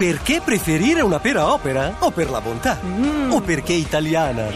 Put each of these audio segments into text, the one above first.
Perché preferire una pera opera? O per la bontà? O perché italiana?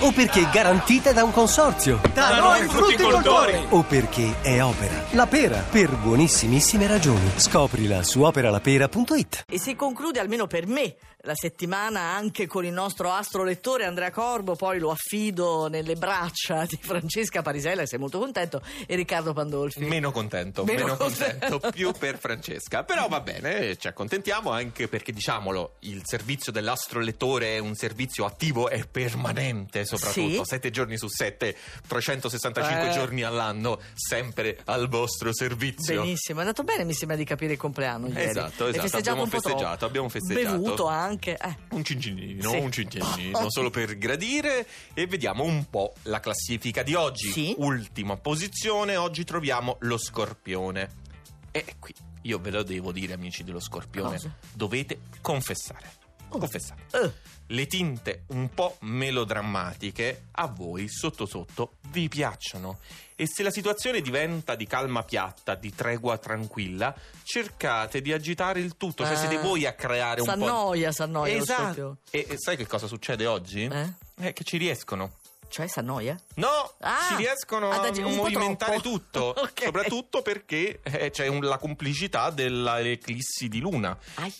O perché garantita da un consorzio? Da noi frutticoltori! O perché è opera? La pera, per buonissimissime ragioni. Scoprila su operalapera.it. E si conclude almeno per me la settimana anche con il nostro astro lettore Andrea Corbo, poi lo affido nelle braccia di Francesca Parisella, e sei molto contento, e Riccardo Pandolfi. Meno contento, Meno meno, contento. contento, più per Francesca. Però va bene, ci accontentiamo anche perché diciamolo, il servizio dell'astrolettore è un servizio attivo e permanente, soprattutto Sì. 7 giorni su 7, 365 Eh. giorni all'anno, sempre al vostro servizio. Benissimo, è andato bene, mi sembra di capire il compleanno ieri. Esatto, esatto, abbiamo festeggiato, abbiamo festeggiato. Bevuto anche, eh. Un cincinino, Sì. un cincinino, solo per gradire e vediamo un po' la classifica di oggi. Sì. Ultima posizione, oggi troviamo lo Scorpione. E qui io ve lo devo dire, amici dello Scorpione, Cosa? dovete confessare. Confessare. Eh, Le tinte un po' melodrammatiche a voi sotto sotto vi piacciono e se la situazione diventa di calma piatta, di tregua tranquilla, cercate di agitare il tutto, cioè siete voi a creare un po' S'annoia, s'annoia lo Esatto. E, e sai che cosa succede oggi? Eh? Eh, che ci riescono. Cioè, s'annoia? No, Ah, ci riescono ad a po' movimentare tutto, Ok. soprattutto perché eh, c'è un- la complicità dell'eclissi di luna. Aia.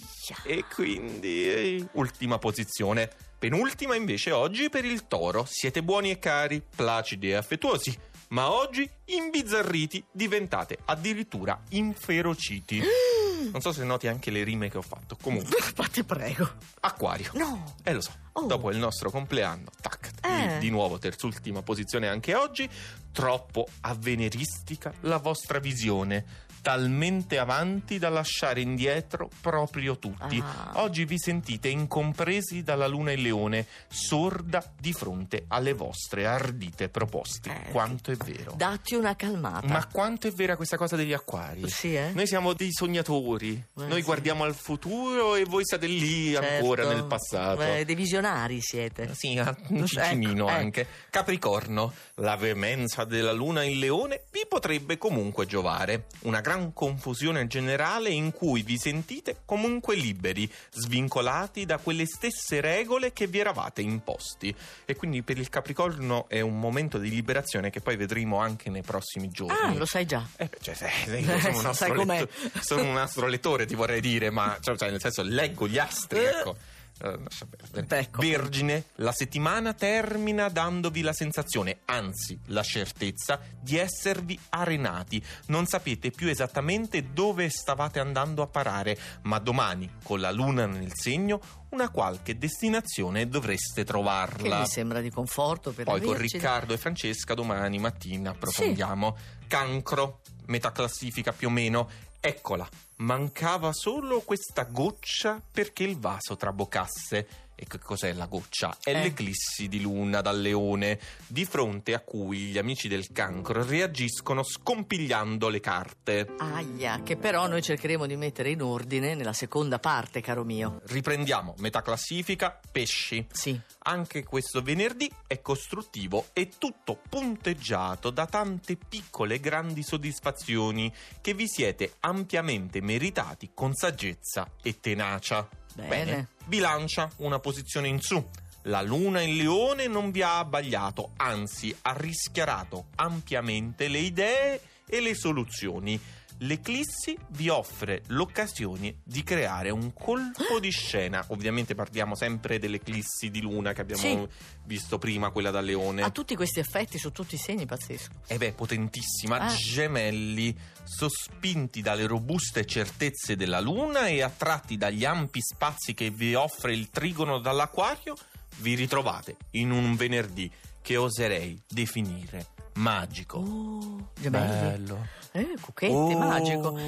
E quindi eh, ultima posizione. Penultima invece oggi per il toro. Siete buoni e cari, placidi e affettuosi. Ma oggi, imbizzarriti, diventate addirittura inferociti. Non so se noti anche le rime che ho fatto. Comunque, Ma ti prego. acquario. No. Eh lo so, Oh. dopo il nostro compleanno, tac, Eh. di, di nuovo terzultima posizione anche oggi, troppo avveniristica la vostra visione, talmente avanti da lasciare indietro proprio tutti. Ah. Oggi vi sentite incompresi dalla luna e leone, sorda di fronte alle vostre ardite proposte. Eh, Quanto è vero. Datti una calmata. Ma quanto è vera questa cosa degli acquari? Sì, eh? Noi siamo dei sognatori, Eh, noi sì. guardiamo al futuro e voi siate lì ancora Certo. nel passato. Eh, dei visionari siete. Sì, ah, un ciccinino Ecco, anche. Capricorno, la veemenza della luna in leone vi potrebbe comunque giovare. Una gran confusione generale in cui vi sentite comunque liberi, svincolati da quelle stesse regole che vi eravate imposti. E quindi per il Capricorno è un momento di liberazione che poi vedremo anche nei prossimi giorni. Ah, lo sai già. Eh, cioè, se- se io sono, un astroletto- sono un astrolettore, ti vorrei dire, ma cioè, cioè, nel senso leggo gli astri, Eh. ecco. Eh. Ecco. Vergine, la settimana termina dandovi la sensazione, anzi la certezza, di esservi arenati. Non sapete più esattamente dove stavate andando a parare, ma domani, con la luna nel segno, una qualche destinazione dovreste Che trovarla. mi sembra di conforto per Poi con. Riccardo e Francesca domani mattina approfondiamo. Cancro, metà classifica più o meno. Eccola, mancava solo questa goccia perché il vaso traboccasse. E che cos'è la goccia? È Eh. l'eclissi di luna dal leone, di fronte a cui gli amici del cancro reagiscono scompigliando le carte. Aia, che però noi cercheremo di mettere in ordine nella seconda parte, caro mio. Riprendiamo, metà classifica, pesci. Sì. Anche questo venerdì è costruttivo e tutto punteggiato da tante piccole e grandi soddisfazioni che vi siete ampiamente meritati con saggezza e tenacia. Bene. Bilancia una posizione in su. La luna in leone non vi ha abbagliato, anzi ha rischiarato ampiamente le idee e le soluzioni. L'eclissi vi offre l'occasione di creare un colpo di scena. Ovviamente parliamo sempre dell'eclissi di luna che abbiamo Sì. visto prima, quella da leone. Ha tutti questi effetti su tutti i segni, pazzesco. E beh, potentissima, Ah. gemelli, sospinti dalle robuste certezze della Luna e attratti dagli ampi spazi che vi offre il trigono dall'acquario, vi ritrovate in un venerdì che oserei definire magico. Oh. Bello. Eh, cucchetti, Oh, magico.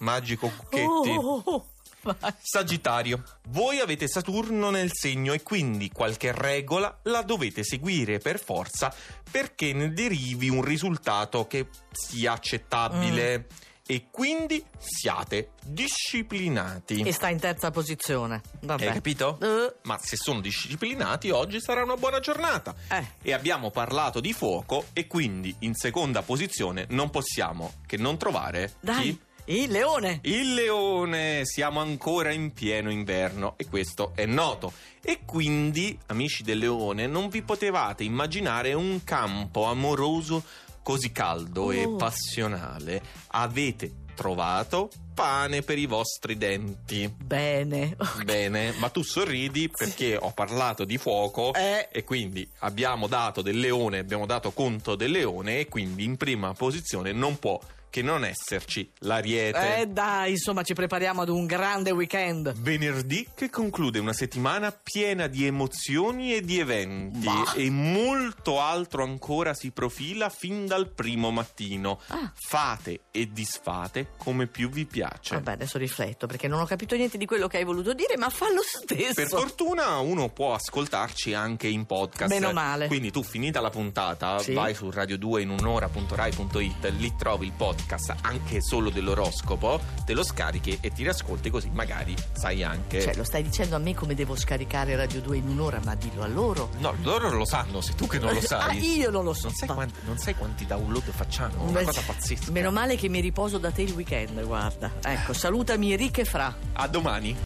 Magico Cucchetti. Oh. Sagittario, voi avete Saturno nel segno e quindi qualche regola la dovete seguire per forza perché ne derivi un risultato che sia accettabile e quindi siate disciplinati. E sta in terza posizione. Vabbè. Hai capito? Eh, Ma se sono disciplinati oggi sarà una buona giornata. Eh. E abbiamo parlato di fuoco e quindi in seconda posizione non possiamo che non trovare dai, chi? Il leone. Il leone, siamo ancora in pieno inverno e questo è noto. E quindi, amici del leone, non vi potevate immaginare un campo amoroso così caldo e Oh. passionale. Avete trovato pane per i vostri denti. Bene. Bene, ma tu sorridi perché ho parlato di fuoco Eh. e quindi abbiamo dato del leone, abbiamo dato conto del leone e quindi in prima posizione non può che non esserci l'ariete. Eh dai, insomma, ci prepariamo ad un grande weekend. Venerdì che conclude una settimana piena di emozioni e di eventi Bah. e molto altro ancora si profila fin dal primo mattino. Ah. Fate e disfate come più vi piace. Vabbè, adesso rifletto perché non ho capito niente di quello che hai voluto dire, ma fa lo stesso. Per fortuna uno può ascoltarci anche in podcast. Meno male. Quindi tu finita la puntata, Sì. vai su radio2 in un'ora.rai.it, lì trovi il podcast anche solo dell'oroscopo, te lo scarichi e ti riascolti così magari sai anche. Cioè, lo stai dicendo a me come devo scaricare Radio 2 in un'ora, ma dillo a loro. No, loro lo sanno, sei tu che non lo sai. Ah, io non lo so. Non sai, quanti, non sai quanti download facciamo? Una cosa pazzesca. Meno male che mi riposo da te il weekend, guarda. Ecco, salutami Enrique Fra. A domani.